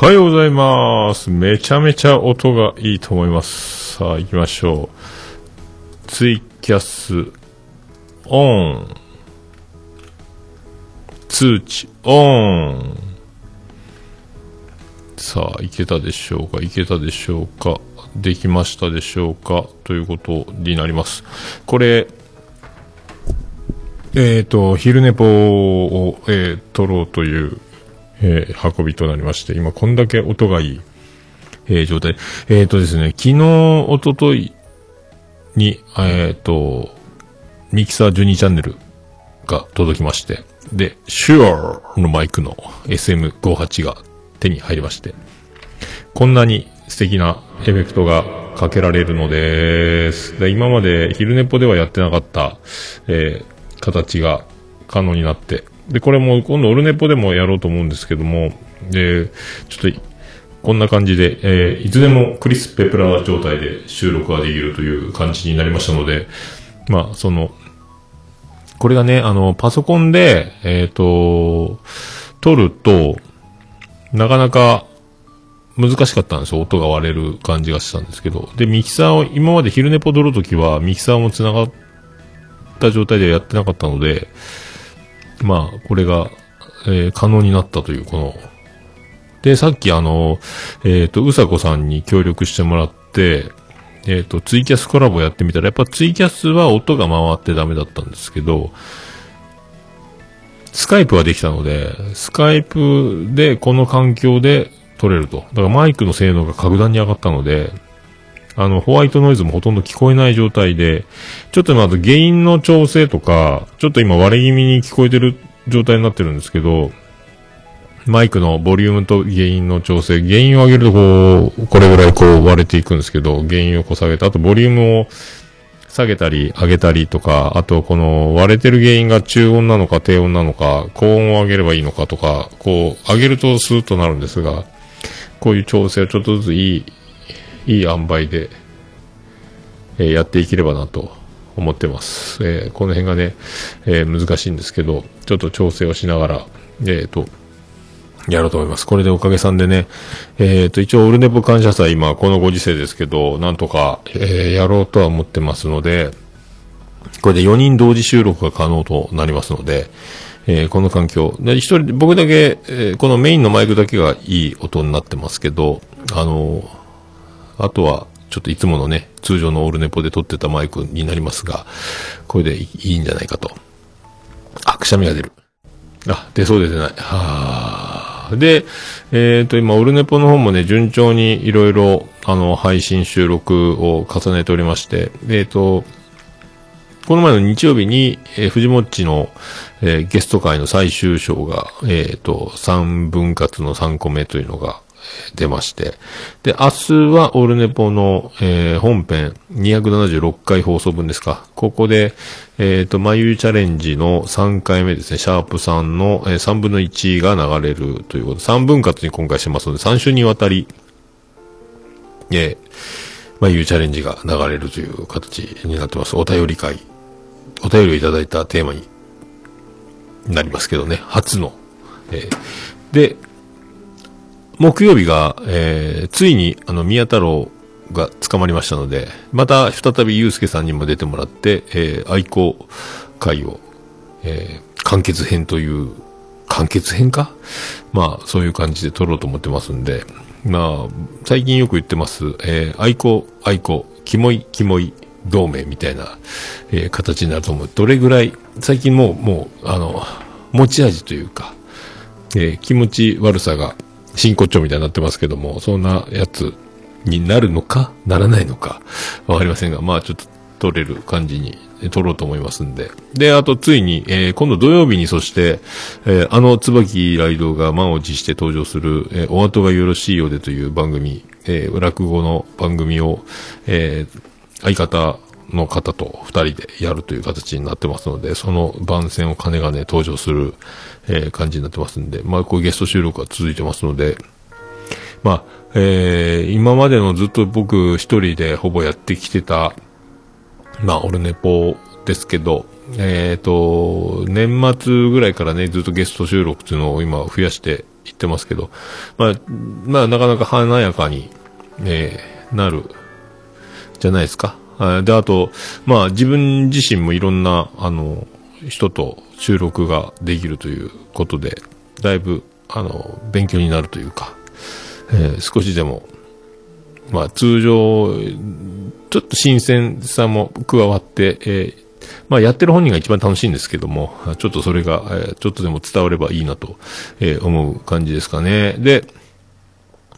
はようございます。めちゃめちゃ音がいいと思います。さあ、行きましょう。ツイキャス、オン。通知、オン。さあ、いけたでしょうか？いけたでしょうか？できましたでしょうか？ということになります。これ、えっ、と、昼寝ぽを、えー撮ろうという、えー運びとなりまして、今こんだけ音がいい、えー状態。えっ、とですね、昨日、おとといに、えっ、と、ミキサー12チャンネルが届きまして、で、シュアーのマイクの SM58 が手に入りまして、こんなに素敵なエフェクトがかけられるのです。で今まで昼寝ぽではやってなかった、えー形が可能になって、で、これも今度オルネポでもやろうと思うんですけども、で、ちょっと、こんな感じで、えーいつでもクリス・ペプラー状態で収録ができるという感じになりましたので、まあ、その、これがね、あの、パソコンで、えっ、と、撮ると、なかなか難しかったんですよ。音が割れる感じがしたんですけど。で、ミキサーを、今まで昼寝ぽ撮るときは、ミキサーも繋がった状態ではやってなかったので、まあ、これが、えー可能になったという、この、で、さっきあの、えっ、と、うさこさんに協力してもらって、えっ、と、ツイキャスコラボやってみたら、やっぱツイキャスは音が回ってダメだったんですけど、スカイプはできたので、スカイプでこの環境で撮れると。だからマイクの性能が格段に上がったので、あの、ホワイトノイズもほとんど聞こえない状態で、ちょっと今、あと原因の調整とか、ちょっと今割れ気味に聞こえてる状態になってるんですけど、マイクのボリュームと原因の調整、原因を上げるとこう、これぐらいこう割れていくんですけど、原因をこう下げて、あとボリュームを下げたり上げたりとか、あとこの割れてる原因が中音なのか低音なのか、高音を上げればいいのかとか、こう上げるとスーッとなるんですが、こういう調整をちょっとずついい、いい塩梅で、えーやっていければなと思ってます。えーこの辺がね、えー難しいんですけど、ちょっと調整をしながら、えっ、と、やろうと思います。これでおかげさんでね、えっ、と、一応オルネポ感謝祭、今このご時世ですけど、なんとか、えやろうとは思ってますので、これで4人同時収録が可能となりますので、えーこの環境。で、一人、僕だけ、えーこのメインのマイクだけがいい音になってますけど、あのーあとは、ちょっといつものね、通常のオールネポで撮ってたマイクになりますが、これでいいんじゃないかと。あ、くしゃみが出る。あ、出そうで出ない。はあ。で、えっ、と、今、オルネポの方もね、順調にいろいろ、あの、配信収録を重ねておりまして、えっ、と、この前の日曜日に、えー、藤もっちの、えーゲスト会の最終章が、えっ、と、3分割の3個目というのが、出まして。で、明日はオルネポの、えー本編276回放送分ですか。ここで、えっ、と、まゆチャレンジの3回目ですね、シャープ3の、えー3分の1が流れるということ、3分割に今回してますので、3週にわたり、えー、まゆチャレンジが流れるという形になってます。お便り会。お便りをいただいたテーマになりますけどね、初の。えーで、木曜日が、えーついに、あの、宮太郎が捕まりましたので、また再びゆうすけさんにも出てもらって、えー愛好会を、えー完結編という、完結編か？まあ、そういう感じで撮ろうと思ってますんで、まあ、最近よく言ってます、えー愛好、愛好、キモい、キモい、同盟みたいな、えー形になると思う。どれぐらい、最近もう、もう、あの、持ち味というか、えー気持ち悪さが真骨頂みたいになってますけども、そんなやつになるのか、ならないのか、わかりませんが、まあちょっと取れる感じにえ取ろうと思いますんで。で、あとついに、えー今度土曜日にそして、えーあの椿ライドが満を持して登場する、えーお後がよろしいようでという番組、えー落語の番組を、えー相方の方と二人でやるという形になってますので、その番宣を金がね、登場する、え感じになってますんで、まあ、こういうゲスト収録が続いてますので、まあ、えー今までのずっと僕一人でほぼやってきてた、まあ、オルネポですけど、えっ、と、年末ぐらいからね、ずっとゲスト収録っていうのを今増やして言ってますけど、まあ、まあ、なかなか華やかに、えー、なる、じゃないですか。で、あと、まあ、自分自身もいろんな、あの、人と収録ができるということで、だいぶ、あの、勉強になるというか、えー、少しでも、まあ、通常、ちょっと新鮮さも加わって、えー、まあ、やってる本人が一番楽しいんですけども、ちょっとそれが、えー、ちょっとでも伝わればいいなと、えー、思う感じですかね。で、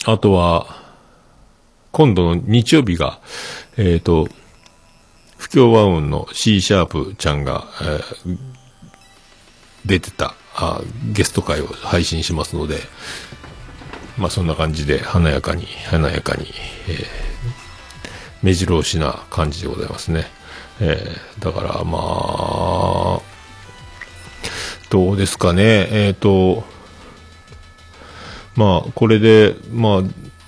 あとは、今度の日曜日が、えっ、ー、と、不協和音の C シャープちゃんが、えー、出てたあゲスト会を配信しますので、まあそんな感じで華やかに、華やかに、えー、目白押しな感じでございますね。えー、だからまあ、どうですかね、えっ、ー、と、まあこれで、まあ、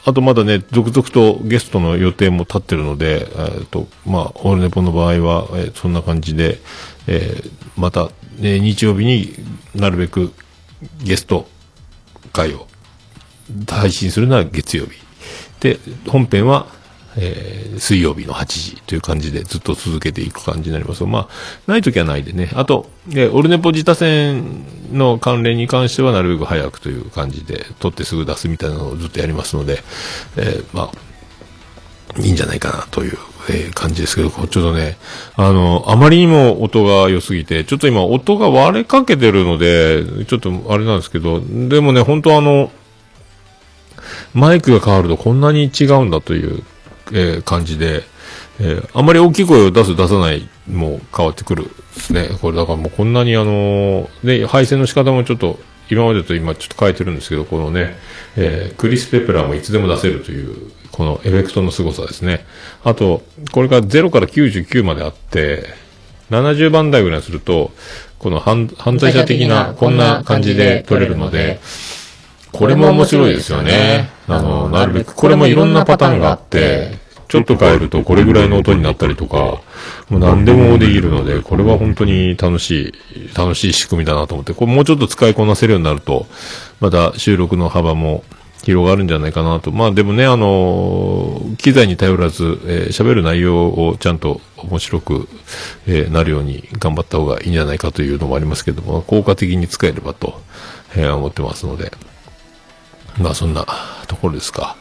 あとまだね、続々とゲストの予定も立ってるので、えーとまあ、オールネポの場合は、えー、そんな感じで、えー、また、ね、日曜日になるべくゲスト会を配信するのは月曜日。で、本編はえー、水曜日の8時という感じでずっと続けていく感じになりますまあ、ない時はないでね。あと、えー、オルネポ自他戦の関連に関してはなるべく早くという感じで、撮ってすぐ出すみたいなのをずっとやりますので、えー、まあ、いいんじゃないかなという、え、感じですけど、ちょっとね、あの、あまりにも音が良すぎて、ちょっと今音が割れかけてるので、ちょっとあれなんですけど、でもね、本当あの、マイクが変わるとこんなに違うんだというえー、感じで、えー、あまり大きい声を出す出さないも変わってくるですね。これだからもうこんなにあのー、ね、配線の仕方もちょっと今までと今ちょっと変えてるんですけど、このね、えー、クリス・ペプラーもいつでも出せるという、このエフェクトの凄さですね。あと、これが0から99まであって、70番台ぐらいすると、この犯罪者的なこんな感じで撮れるので、これも面白いですよね。あの、なるべく、これもいろんなパターンがあって、ちょっと変えるとこれぐらいの音になったりとか、もう何でもできるので、これは本当に楽しい、楽しい仕組みだなと思って、これもうちょっと使いこなせるようになると、また収録の幅も広がるんじゃないかなと。まあでもね、あの機材に頼らず、えー、喋る内容をちゃんと面白く、えー、なるように頑張った方がいいんじゃないかというのもありますけども、効果的に使えればと、えー、思ってますので。まあそんなところですか。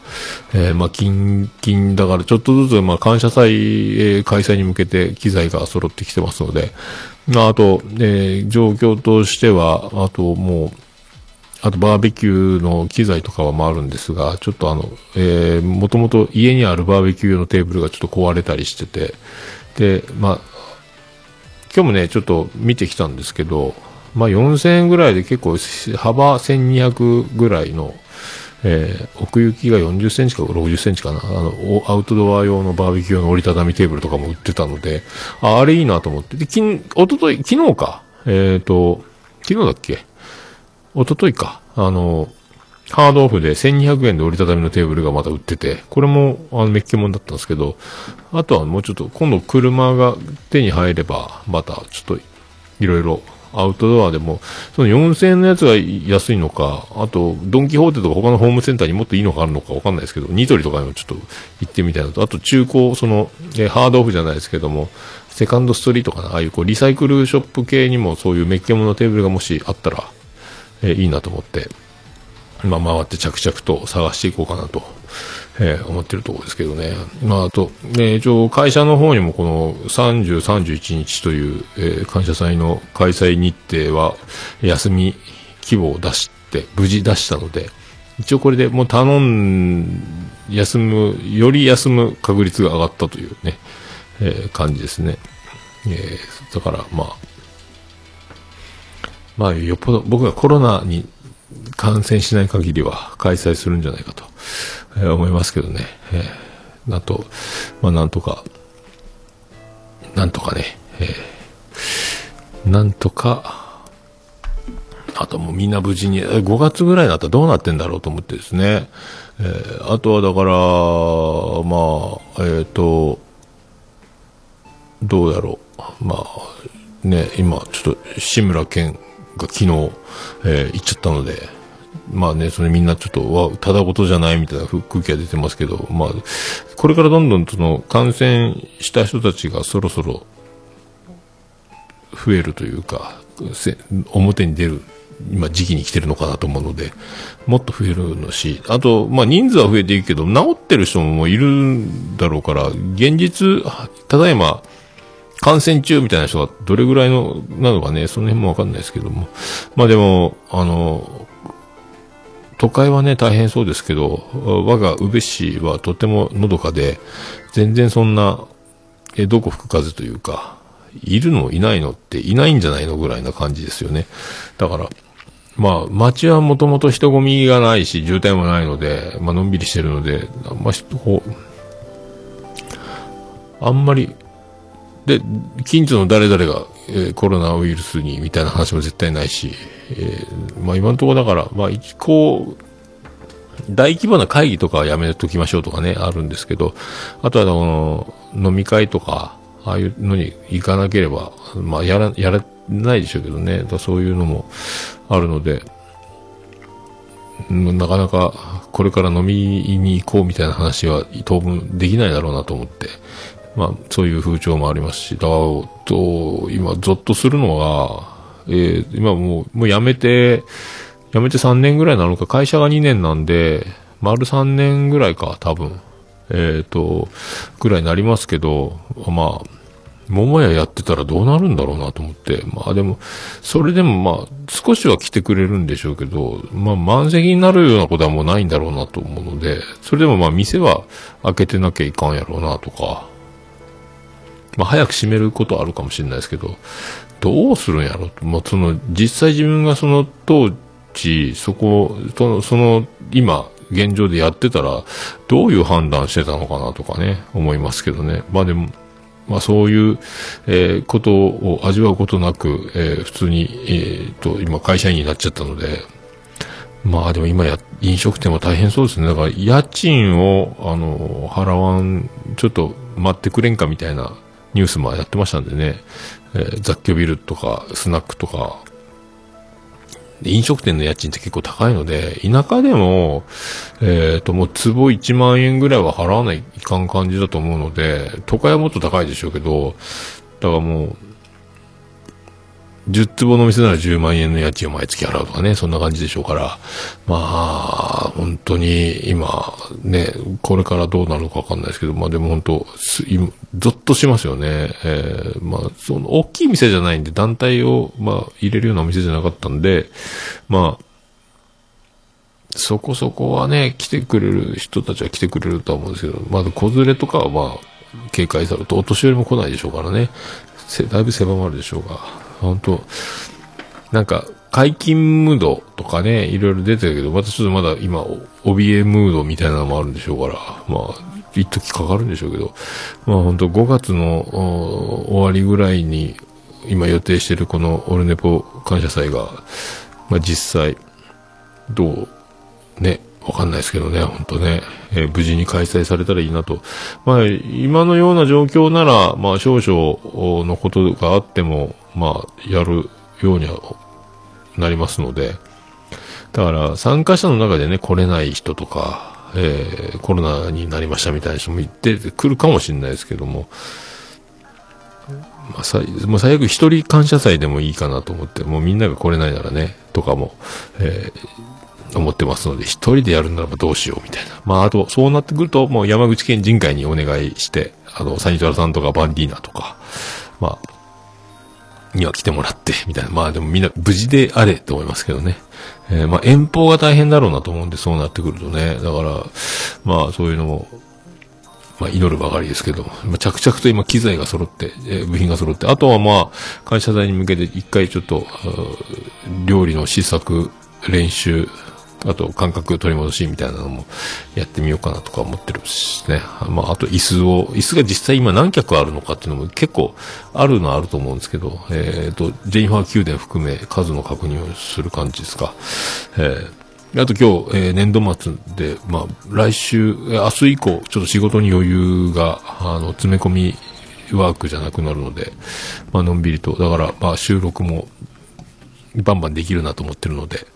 えー、まあ近々だからちょっとずつまあ感謝祭、開催に向けて機材が揃ってきてますので、まああと、えー、状況としては、あともう、あとバーベキューの機材とかはもあるんですが、ちょっとあの、えー、もともと家にあるバーベキュー用のテーブルがちょっと壊れたりしてて、で、まあ、今日もね、ちょっと見てきたんですけど、まあ4000円ぐらいで結構幅1200ぐらいのえー、奥行きが40センチか60センチかな、あの、アウトドア用のバーベキュー用の折りたたみテーブルとかも売ってたので、ああれいいなと思って。で、きん、おととい、昨日か。えっ、ー、と、昨日だっけ？おとといか。あの、ハードオフで1200円で折りたたみのテーブルがまた売ってて、これもあのメッキもんだったんですけど、あとはもうちょっと今度車が手に入れば、またちょっといろいろアウトドアでも、その4000円のやつが安いのか、あと、ドンキホーテとか他のホームセンターにもっといいのがあるのかわかんないですけど、ニトリとかにもちょっと行ってみたいなと、あと中古、その、えハードオフじゃないですけども、セカンドストリートかな、ああいうこうリサイクルショップ系にもそういうメッケモノテーブルがもしあったら、えいいなと思って、まあ、回って着々と探していこうかなと。えー、思ってるところですけどね。まあ、あと、ね、一応会社の方にもこの30、31日という、えー、感謝祭の開催日程は休み希望を出して、無事出したので、一応これでもう頼ん、休む、より休む確率が上がったというね、えー、感じですね。えー、だからまあ、まあ、よっぽど僕がコロナに感染しない限りは開催するんじゃないかとえー、思いますけどね。えー、あと、まあ、なんとか、なんとかね、えー、なんとか、あともうみんな無事に、5月ぐらいになったらどうなってんだろうと思ってですね。えー、あとはだから、まあ、えっ、ー、と、どうだろう。まあ、ね、今、ちょっと、志村けんが昨日、えー、行っちゃったので、まあね、それみんなちょっと、わ、ただ事じゃないみたいな空気が出てますけど、まあ、これからどんどんその感染した人たちがそろそろ増えるというか、表に出る今時期に来てるのかなと思うので、もっと増えるのし、あと、まあ人数は増えていくけど、治ってる人もいるんだろうから、現実、ただいま、感染中みたいな人がどれぐらいの、なのかね、その辺もわかんないですけども。まあでも、あの、都会はね、大変そうですけど、我が宇部市はとてものどかで、全然そんな、え、どこ吹く風というか、いるのいないのっていないんじゃないのぐらいな感じですよね。だから、まあ、街はもともと人混みがないし、渋滞もないので、まあ、のんびりしてるので、あんまし、こう、あんまり、で、近所の誰々が、えー、コロナウイルスに、みたいな話も絶対ないし、えー、まあ今のところだから、まあ一こう、大規模な会議とかはやめときましょうとかね、あるんですけど、あとはこの、飲み会とか、ああいうのに行かなければ、まあやら、やらないでしょうけどね、だそういうのもあるので、なかなかこれから飲みに行こうみたいな話は当分できないだろうなと思って、まあそういう風潮もありますし、だと、今ゾッとするのは、えー、今もう、もう辞めて、辞めて3年ぐらいなのか、会社が2年なんで、丸3年ぐらいか、多分。えっ、ー、と、ぐらいになりますけど、まあ、桃屋やってたらどうなるんだろうなと思って。まあでも、それでもまあ、少しは来てくれるんでしょうけど、まあ満席になるようなことはもうないんだろうなと思うので、それでもまあ店は開けてなきゃいかんやろうなとか、まあ早く閉めることあるかもしれないですけど、どうするんやろ？うまあその、実際自分がその当時、そこ、その、今、現状でやってたら、どういう判断してたのかなとかね、思いますけどね。まあでも、まあそういう、えー、ことを味わうことなく、えー、普通に、えー、と、今会社員になっちゃったので、まあでも今や、飲食店は大変そうですね。だから家賃を、あの、払わん、ちょっと待ってくれんかみたいなニュースもやってましたんでね、えー、雑居ビルとかスナックとか、飲食店の家賃って結構高いので、田舎でも、えっ、ー、と、もう壺1万円ぐらいは払わないかん感じだと思うので、都会はもっと高いでしょうけど、だからもう、10坪の店なら10万円の家賃を毎月払うとかね、そんな感じでしょうから、まあ、本当に今、ね、これからどうなるのかわかんないですけど、まあでも本当、ゾッとしますよね。えー、まあ、その、大きい店じゃないんで、団体を、まあ、入れるようなお店じゃなかったんで、まあ、そこそこはね、来てくれる人たちは来てくれるとは思うんですけど、まだ子連れとかはまあ、警戒されると、お年寄りも来ないでしょうからね、だいぶ狭まるでしょうが。本当。なんか、解禁ムードとかね、いろいろ出てるけど、またちょっとまだ今、怯えムードみたいなのもあるんでしょうから、まあ、一時かかるんでしょうけど、まあ本当5月の終わりぐらいに、今予定してるこのオルネポ感謝祭が、まあ実際、どう、ね、わかんないですけどね、本当ね、えー、無事に開催されたらいいなと。まあ、今のような状況なら、まあ、少々のことがあっても、まあ、やるようにはなりますので、だから、参加者の中でね、来れない人とか、えー、コロナになりましたみたいな人も言ってくるかもしれないですけども、まあ、最もう最悪一人感謝祭でもいいかなと思って、もうみんなが来れないならね、とかも、えー思ってますので、一人でやるならばどうしようみたいな。まあ、あと、そうなってくると、もう山口県人会にお願いして、あの、サニトラさんとかバンディーナとか、まあ、には来てもらって、みたいな。まあでもみんな無事であれと思いますけどね。えー、まあ遠方が大変だろうなと思うんで、そうなってくるとね。だから、まあそういうのも、まあ祈るばかりですけど、まあ、着々と今機材が揃って、えー、部品が揃って、あとはまあ、会社代に向けて一回ちょっと、料理の試作、練習、あと感覚取り戻しみたいなのもやってみようかなとか思ってるしね。まあ、あと椅子を、椅子が実際今何脚あるのかっていうのも結構あるのはあると思うんですけど、えっ、ー、と、ジェニファー宮殿含め数の確認をする感じですか。えー、あと今日、えー、年度末で、まあ、来週、明日以降、ちょっと仕事に余裕が、あの、詰め込みワークじゃなくなるので、まあ、のんびりと、だから、まあ、収録も、バンバンできるなと思ってるので、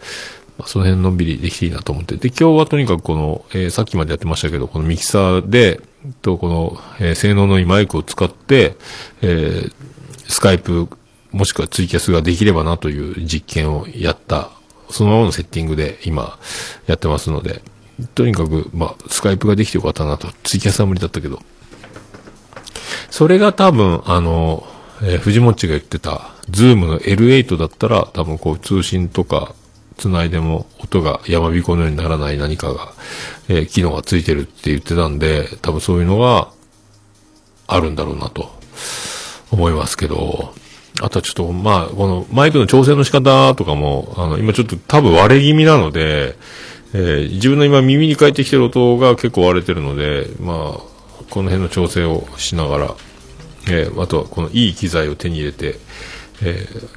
まあ、その辺のんびりできていいなと思って。で、今日はとにかくこの、えー、さっきまでやってましたけど、このミキサーで、と、この、えー、性能のいいマイクを使って、えー、 Skype、もしくはツイキャスができればなという実験をやった、そのままのセッティングで今やってますので、とにかく、まあ、 Skype ができてよかったなと。ツイキャスは無理だったけど。それが多分、あの、えー、藤もっちが言ってた、 ZOOM の L8 だったら、多分こう通信とか、繋いでも音が山彦のようにならない何かが、えー、機能がついてるって言ってたんで、多分そういうのがあるんだろうなと思いますけど、あとはちょっと、まあ、このマイクの調整の仕方とかも、あの、今ちょっと多分割れ気味なので、えー、自分の今耳に返ってきてる音が結構割れてるので、まあ、この辺の調整をしながら、えー、あとはこのいい機材を手に入れて、えー、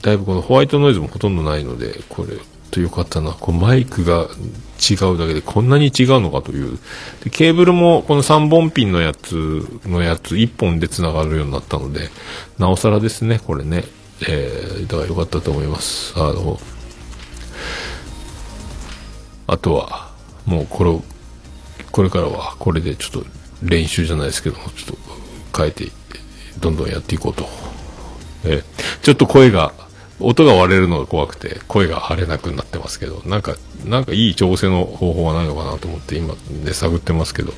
だいぶこのホワイトノイズもほとんどないので、これ、とよかったな。こうマイクが違うだけでこんなに違うのかという。で、ケーブルもこの3本ピンのやつのやつ1本で繋がるようになったので、なおさらですね、これね。えー、だからよかったと思います。あの、あとは、もうこれを、これからはこれでちょっと練習じゃないですけども、ちょっと変えて、どんどんやっていこうと。えー、ちょっと声が音が割れるのが怖くて、声が張れなくなってますけど、なんか、なんかいい調整の方法はないのかなと思って今で探ってますけど、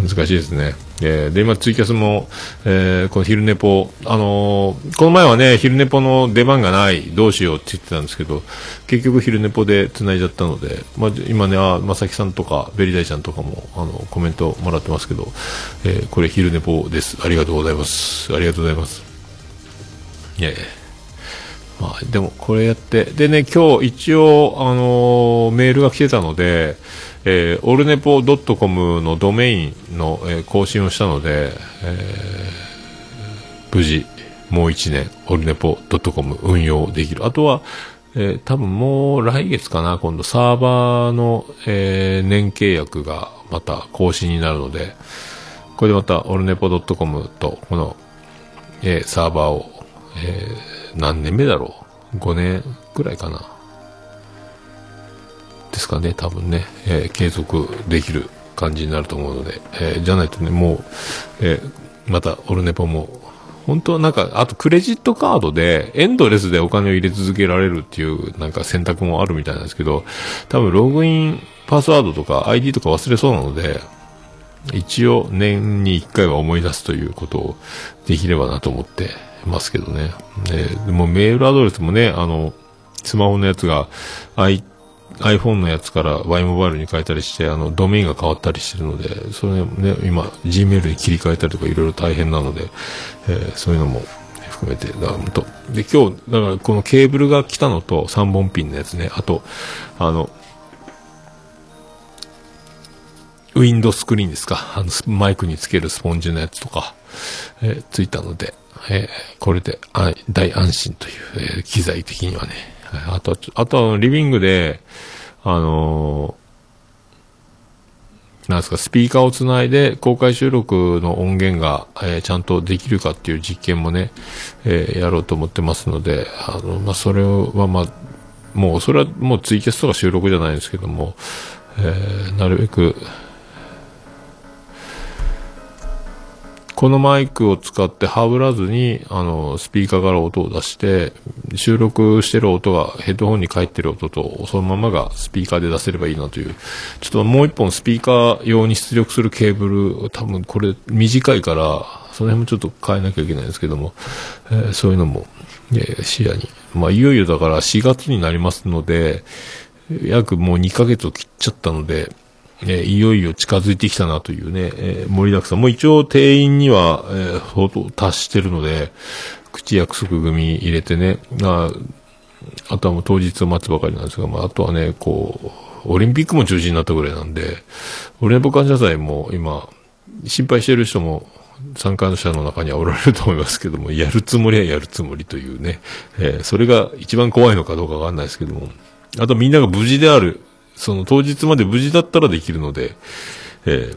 難しいですね。えー、で、今ツイキャスも、えー、この昼寝ぽ、あのー、この前はね、昼寝ぽの出番がない、どうしようって言ってたんですけど、結局昼寝ぽで繋いじゃったので、まあ、今ね、あ、まさきさんとか、ベリダイちゃんとかも、あの、コメントもらってますけど、えー、これ昼寝ぽです。ありがとうございます。ありがとうございます。いやいや。まあ、でもこれやって、でね、今日一応、あのー、メールが来てたので、えー、オルネポドットコムのドメインの、えー、更新をしたので、えー、無事、もう1年、オルネポドットコム運用できる。あとは、えー、多分もう来月かな、今度サーバーの、えー、年契約がまた更新になるので、これでまたオルネポドットコムとこの、えー、サーバーを、えー何年目だろう ?5 年ぐらいかな。ですかね、多分ね、えー、継続できる感じになると思うので、えー、じゃないとね、もう、えー、また、オルネポも、本当はなんか、あとクレジットカードで、エンドレスでお金を入れ続けられるっていう、なんか選択もあるみたいなんですけど、多分ログインパスワードとか ID とか忘れそうなので、一応年に一回は思い出すということをできればなと思ってますけどね。えー、でもメールアドレスもね、あの、スマホのやつが、I、iPhone のやつから Y モバイルに変えたりして、あの、ドメインが変わったりしてるので、それね、今、Gmail に切り替えたりとかいろいろ大変なので、えー、そういうのも含めて、だからと、で、今日、だからこのケーブルが来たのと3本ピンのやつね、あと、あの、ウィンドスクリーンですか、あの、マイクにつけるスポンジのやつとか、えー、ついたので、えー、これで、あ大安心という、えー、機材的にはね。あと、あと、リビングで、あのー、なんですか、スピーカーをつないで公開収録の音源が、えー、ちゃんとできるかっていう実験もね、え、やろうと思ってますので、あの、まあ、それは、まあ、もう、それはもうツイキャスとか収録じゃないんですけども、えー、なるべく、このマイクを使ってハブらずに、あの、スピーカーから音を出して、収録してる音がヘッドホンに返ってる音と、そのままがスピーカーで出せればいいなという。ちょっともう一本スピーカー用に出力するケーブル、多分これ短いから、その辺もちょっと変えなきゃいけないんですけども、えー、そういうのも、えー、視野に。まあ、いよいよだから4月になりますので、約もう2ヶ月を切っちゃったので、えー、いよいよ近づいてきたなというね、えー、盛りだくさん。もう一応定員には、えー、相当達してるので、口約束組入れてね、ああとはもう当日を待つばかりなんですが、まあ、あとはね、こう、オリンピックも中止になったぐらいなんで、オリンピック感謝祭も今、心配してる人も参加者の中にはおられると思いますけども、やるつもりはやるつもりというね、えー、それが一番怖いのかどうかわかんないですけども、あとみんなが無事である、その当日まで無事だったらできるので、えー、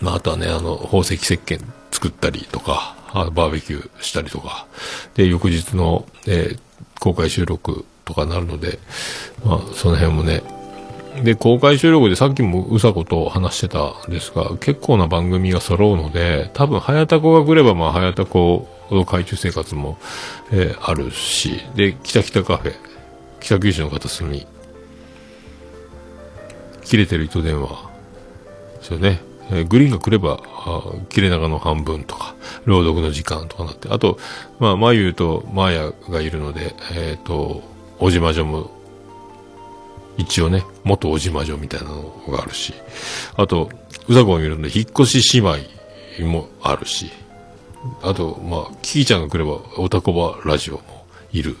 まあ、あとはね、あの、宝石石鹸作ったりとか、あバーベキューしたりとか、で、翌日の、えー、公開収録とかなるので、まあ、その辺もね、で、公開収録でさっきもうさこと話してたんですが、結構な番組が揃うので、多分、早田子が来れば、まあ、早田子の海中生活も、えー、あるし、で、北北カフェ、北九州の片隅、切れてる糸電話、ですよね。えー、グリーンが来れば、切れ長の半分とか、朗読の時間とかなって、あと、まあ、まゆとまやがいるので、えっ、ー、と、おじま女も、一応ね、元おじま女みたいなのがあるし、あと、うざこがいるので、引っ越し姉妹もあるし、あと、まあ、キーちゃんが来れば、おたこばラジオもいる。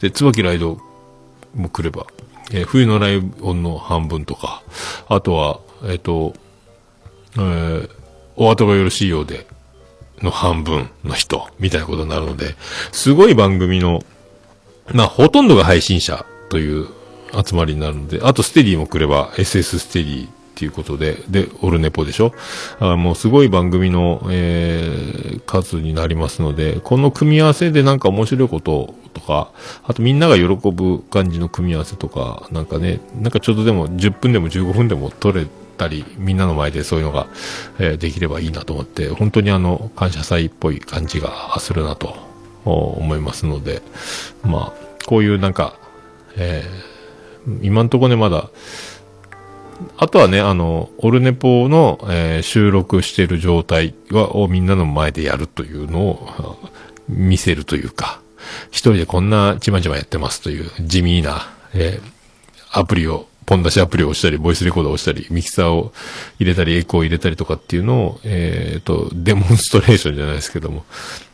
で、椿ライドも来れば、えー、冬のライオンの半分とか、あとは、えっ、ー、と、えー、お後がよろしいようで、の半分の人、みたいなことになるので、すごい番組の、まあ、ほとんどが配信者という集まりになるので、あとステディも来れば SS ステディっていうことで、で、オルネポでしょ？あもうすごい番組の、えー、数になりますので、この組み合わせでなんか面白いこととか、あとみんなが喜ぶ感じの組み合わせとか、なんかね、なんかちょっとでも10分でも15分でも取れたり、みんなの前でそういうのが、えー、できればいいなと思って、本当にあの、感謝祭っぽい感じがするなと思いますので、まあ、こういうなんか、えー、今んとこね、まだ、あとはね、あの、オルネポの、えー、収録してる状態は、をみんなの前でやるというのを見せるというか、一人でこんなちまちまやってますという地味な、えー、アプリを、ポン出しアプリを押したり、ボイスレコーダーを押したり、ミキサーを入れたり、エコーを入れたりとかっていうのを、えっ、ー、と、デモンストレーションじゃないですけども、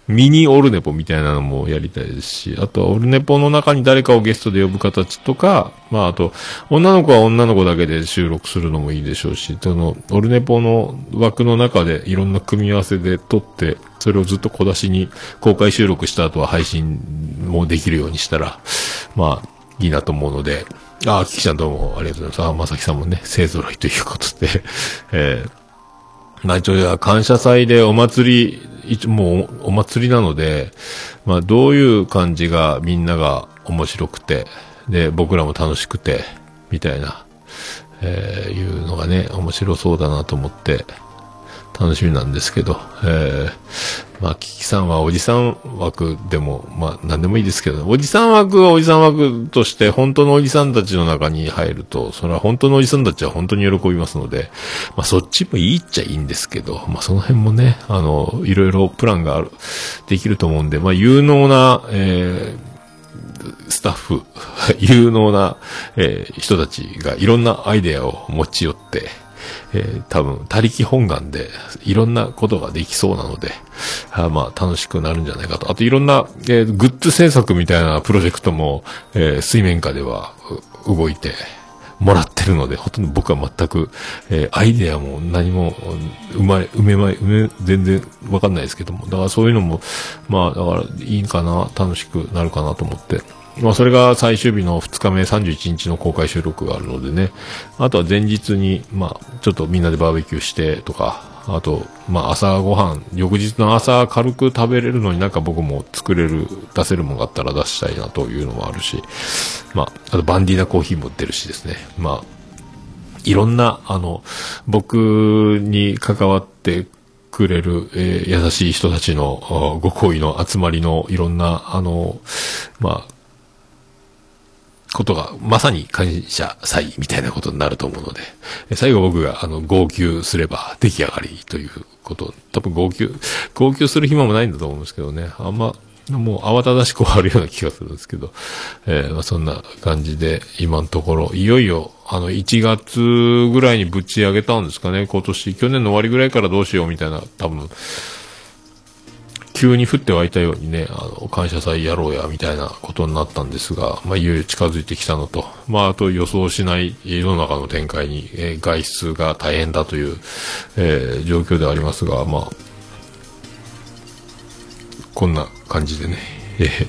ミニオルネポみたいなのもやりたいですし、あとはオルネポの中に誰かをゲストで呼ぶ形とか、まああと、女の子は女の子だけで収録するのもいいでしょうし、その、オルネポの枠の中でいろんな組み合わせで撮って、それをずっと小出しに公開収録した後は配信もできるようにしたら、まあ、いいなと思うので、ああ、キキちゃんどうもありがとうございます。ああ、まさきさんもね、勢揃いということで、えー、まあ一応、感謝祭でお祭り一もうお祭りなので、まあどういう感じがみんなが面白くて、で、僕らも楽しくて、みたいな、えー、いうのがね、面白そうだなと思って、楽しみなんですけど、えー、まあ、キキさんはおじさん枠でも、まあ、なんでもいいですけど、おじさん枠はおじさん枠として、本当のおじさんたちの中に入ると、それは本当のおじさんたちは本当に喜びますので、まあ、そっちもいいっちゃいいんですけど、まあ、その辺もね、あの、いろいろプランがある、できると思うんで、まあ、有能な、えー、スタッフ、有能な、えー、人たちがいろんなアイデアを持ち寄って、えー、多分、他力本願で、いろんなことができそうなので、あまあ、楽しくなるんじゃないかと。あと、いろんな、えー、グッズ制作みたいなプロジェクトも、えー、水面下では動いて、もらってるので、ほとんど僕は全く、えー、アイデアも何も、うまい、埋めまい、埋め、全然わかんないですけども、だからそういうのも、まあ、だからいいかな、楽しくなるかなと思って、まあ、それが最終日の2日目31日の公開収録があるのでね。あとは前日に、まあ、ちょっとみんなでバーベキューしてとか、あと、まあ、朝ごはん、翌日の朝軽く食べれるのになんか僕も作れる、出せるものがあったら出したいなというのもあるし、まあ、あとバンディーナコーヒーも売ってるしですね。まあ、いろんな、あの、僕に関わってくれる、えー、優しい人たちのご好意の集まりのいろんな、あの、まあ、ことが、まさに感謝祭みたいなことになると思うので、最後僕が、あの、号泣すれば出来上がりということ、多分号泣、号泣する暇もないんだと思うんですけどね、あんま、もう慌ただしく終わるような気がするんですけど、えー、まあ、そんな感じで、今のところ、いよいよ、あの、1月ぐらいにぶち上げたんですかね、今年、去年の終わりぐらいからどうしようみたいな、多分、急に降って湧いたようにね、あの、感謝祭やろうや、みたいなことになったんですが、まあ、いよいよ近づいてきたのと、まあ、あと予想しない世の中の展開に、えー、外出が大変だという、えー、状況ではありますが、まあ、こんな感じでね、えー、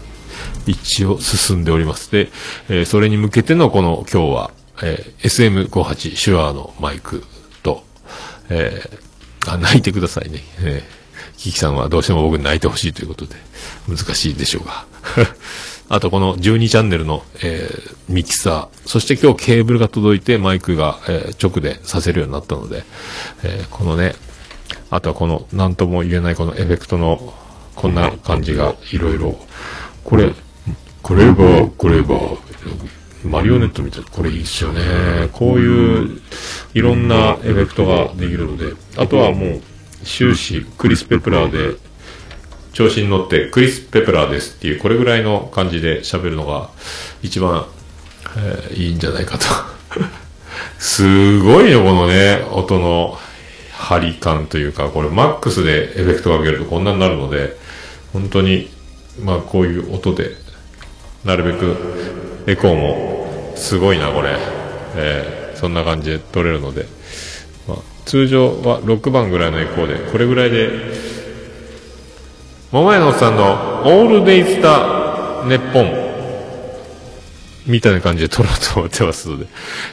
一応進んでおります。で、えー、それに向けてのこの今日は、えー、SM58 手話のマイクと、えー、あ、泣いてくださいね。えーキキさんはどうしても僕に泣いてほしいということで、難しいでしょうが。あとこの12チャンネルの、えー、ミキサー、そして今日ケーブルが届いてマイクが、えー、直でさせるようになったので、えー、このね、あとはこの何とも言えないこのエフェクトのこんな感じがいろいろ、これ、これば、これば、マリオネットみたい。な、これいいっすよね。こういういろんなエフェクトができるので、あとはもう終始クリス・ペプラーで調子に乗ってクリス・ペプラーですっていうこれぐらいの感じで喋るのが一番、えー、いいんじゃないかと。すごいよこのね音の張り感というかこれマックスでエフェクトかけるとこんなになるので本当にまあこういう音でなるべくエコーもすごいなこれ、えー、そんな感じで撮れるので、通常は6番ぐらいのエコーでこれぐらいで桃屋のおっさんの「オールデイスタネッポン」みたいな感じで撮ろうと思ってますので。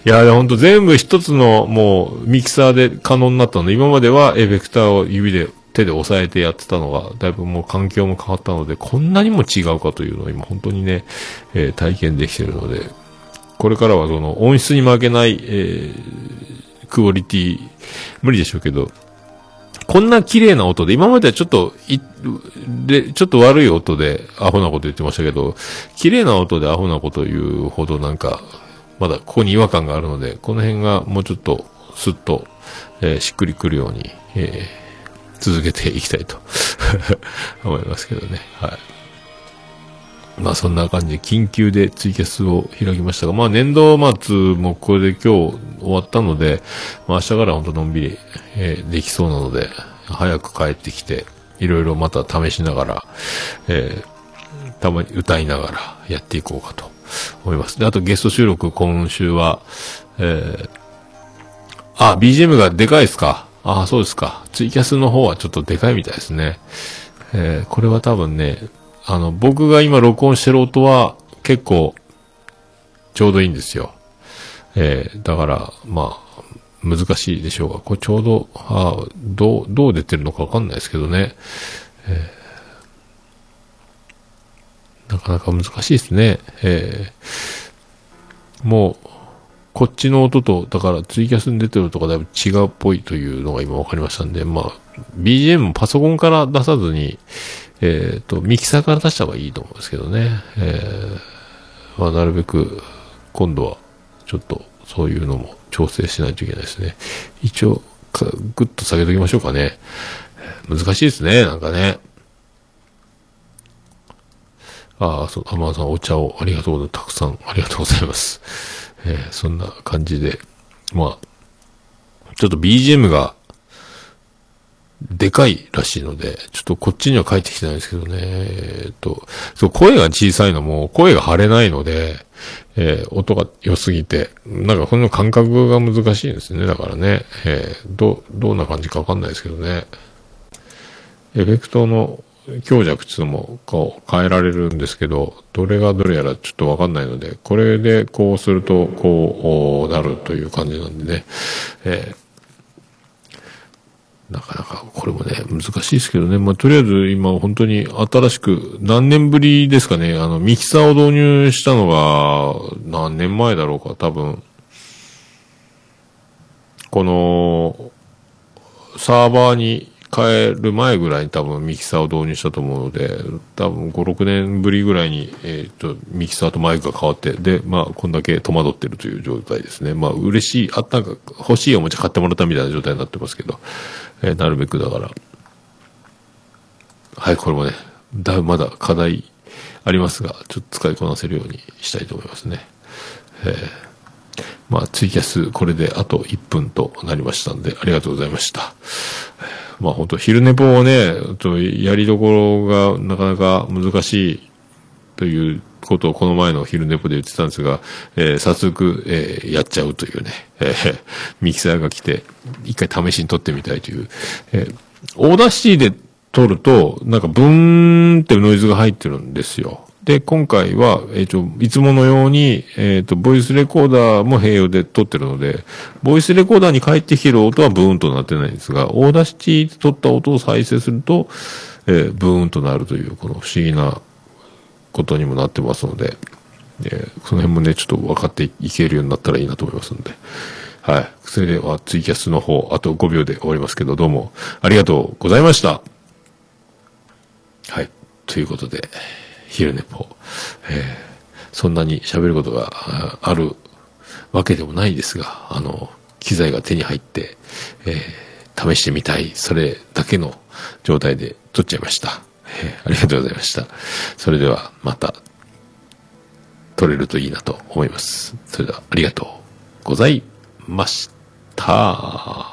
いや、ほんと全部一つのもうミキサーで可能になったので、今まではエフェクターを指で手で押さえてやってたのが、だいぶもう環境も変わったので、こんなにも違うかというのを今本当にね、えー、体験できてるので、これからはその音質に負けない、えー、クオリティ、無理でしょうけど、こんな綺麗な音で、今まではちょっと、で、ちょっと悪い音でアホなこと言ってましたけど、綺麗な音でアホなこと言うほどなんか、まだここに違和感があるので、この辺がもうちょっとスッと、えー、しっくりくるように、えー、続けていきたいと 思いますけどね。はい。まあそんな感じで緊急でツイキャスを開きましたが、まあ年度末もこれで今日終わったので、まあ明日から本当のんびり、えー、できそうなので、早く帰ってきて、いろいろまた試しながら、えー、たまに歌いながらやっていこうかと思います。で、あとゲスト収録今週は、えー、あ、BGM がでかいですかあ、そうですか。ツイキャスの方はちょっとでかいみたいですね。えー、これは多分ね、あの、僕が今録音してる音は結構ちょうどいいんですよ。えー、だから、まあ、難しいでしょうが、これちょうど、あどう、どう出てるのかわかんないですけどね。えー、なかなか難しいですね。えー、もう、こっちの音と、だからツイキャスに出てる音がだいぶ違うっぽいというのが今分かりましたんで、まあ、BGM もパソコンから出さずに、えっ、ー、と、ミキサーから出した方がいいと思うんですけどね。えー、まあ、なるべく、今度は、ちょっと、そういうのも調整しないといけないですね。一応、ぐっと下げときましょうかね。難しいですね、なんかね。ああ、そう、アマさんお茶をありがとうございます。たくさんありがとうございます。えー、そんな感じで、まあ、ちょっと BGM がでかいらしいので、ちょっとこっちには書いてきてないですけどね、えっと、そう、声が小さいのも、声が張れないので、えー、音が良すぎて、なんかこの感覚が難しいんですね。だからね、えー、ど、どんな感じかわかんないですけどね。エフェクトの強弱っていうのもこう変えられるんですけど、どれがどれやらちょっとわかんないので、これでこうするとこうなるという感じなんでね、えなかなかこれもね、難しいですけどね。まあ、とりあえず今本当に新しく、何年ぶりですかね、あの、ミキサーを導入したのが、何年前だろうか、多分。この、サーバーに変える前ぐらいに多分ミキサーを導入したと思うので、多分5、6年ぶりぐらいに、えっ、ー、と、ミキサーとマイクが変わって、で、まあ、こんだけ戸惑ってるという状態ですね。まあ、嬉しい、あったか、欲しいおもちゃ買ってもらったみたいな状態になってますけど、えー、なるべくだから、はい、これもね、だまだ課題ありますが、ちょっと使いこなせるようにしたいと思いますね。えー、まあ、ツイキャス、これであと1分となりましたんで、ありがとうございました。まあ、本当昼寝ぽをね、とやりどころがなかなか難しいということをこの前の昼寝ぽで言ってたんですが、えー、早速、えー、やっちゃうというね、えー、ミキサーが来て、一回試しに撮ってみたいという、えー、 Audacity で撮ると、なんかブーンってノイズが入ってるんですよ。で、今回は、えっ、と、いつものように、えっ、と、ボイスレコーダーも併用で撮ってるので、ボイスレコーダーに返ってきてる音はブーンとなってないんですが、 Audacity で撮った音を再生すると、えー、ブーンとなるという、この不思議なことにもなってますので、えーその辺もね、ちょっと分かっていけるようになったらいいなと思いますので。はい。それでは、ツイキャスの方、あと5秒で終わりますけど、どうもありがとうございました。はい。ということで、昼寝ぽ。えーそんなに喋ることがあるわけでもないですが、あの、機材が手に入って、えー試してみたい、それだけの状態で撮っちゃいました。えーありがとうございました。それでは、また、撮れるといいなと思います。それでは、ありがとうございました。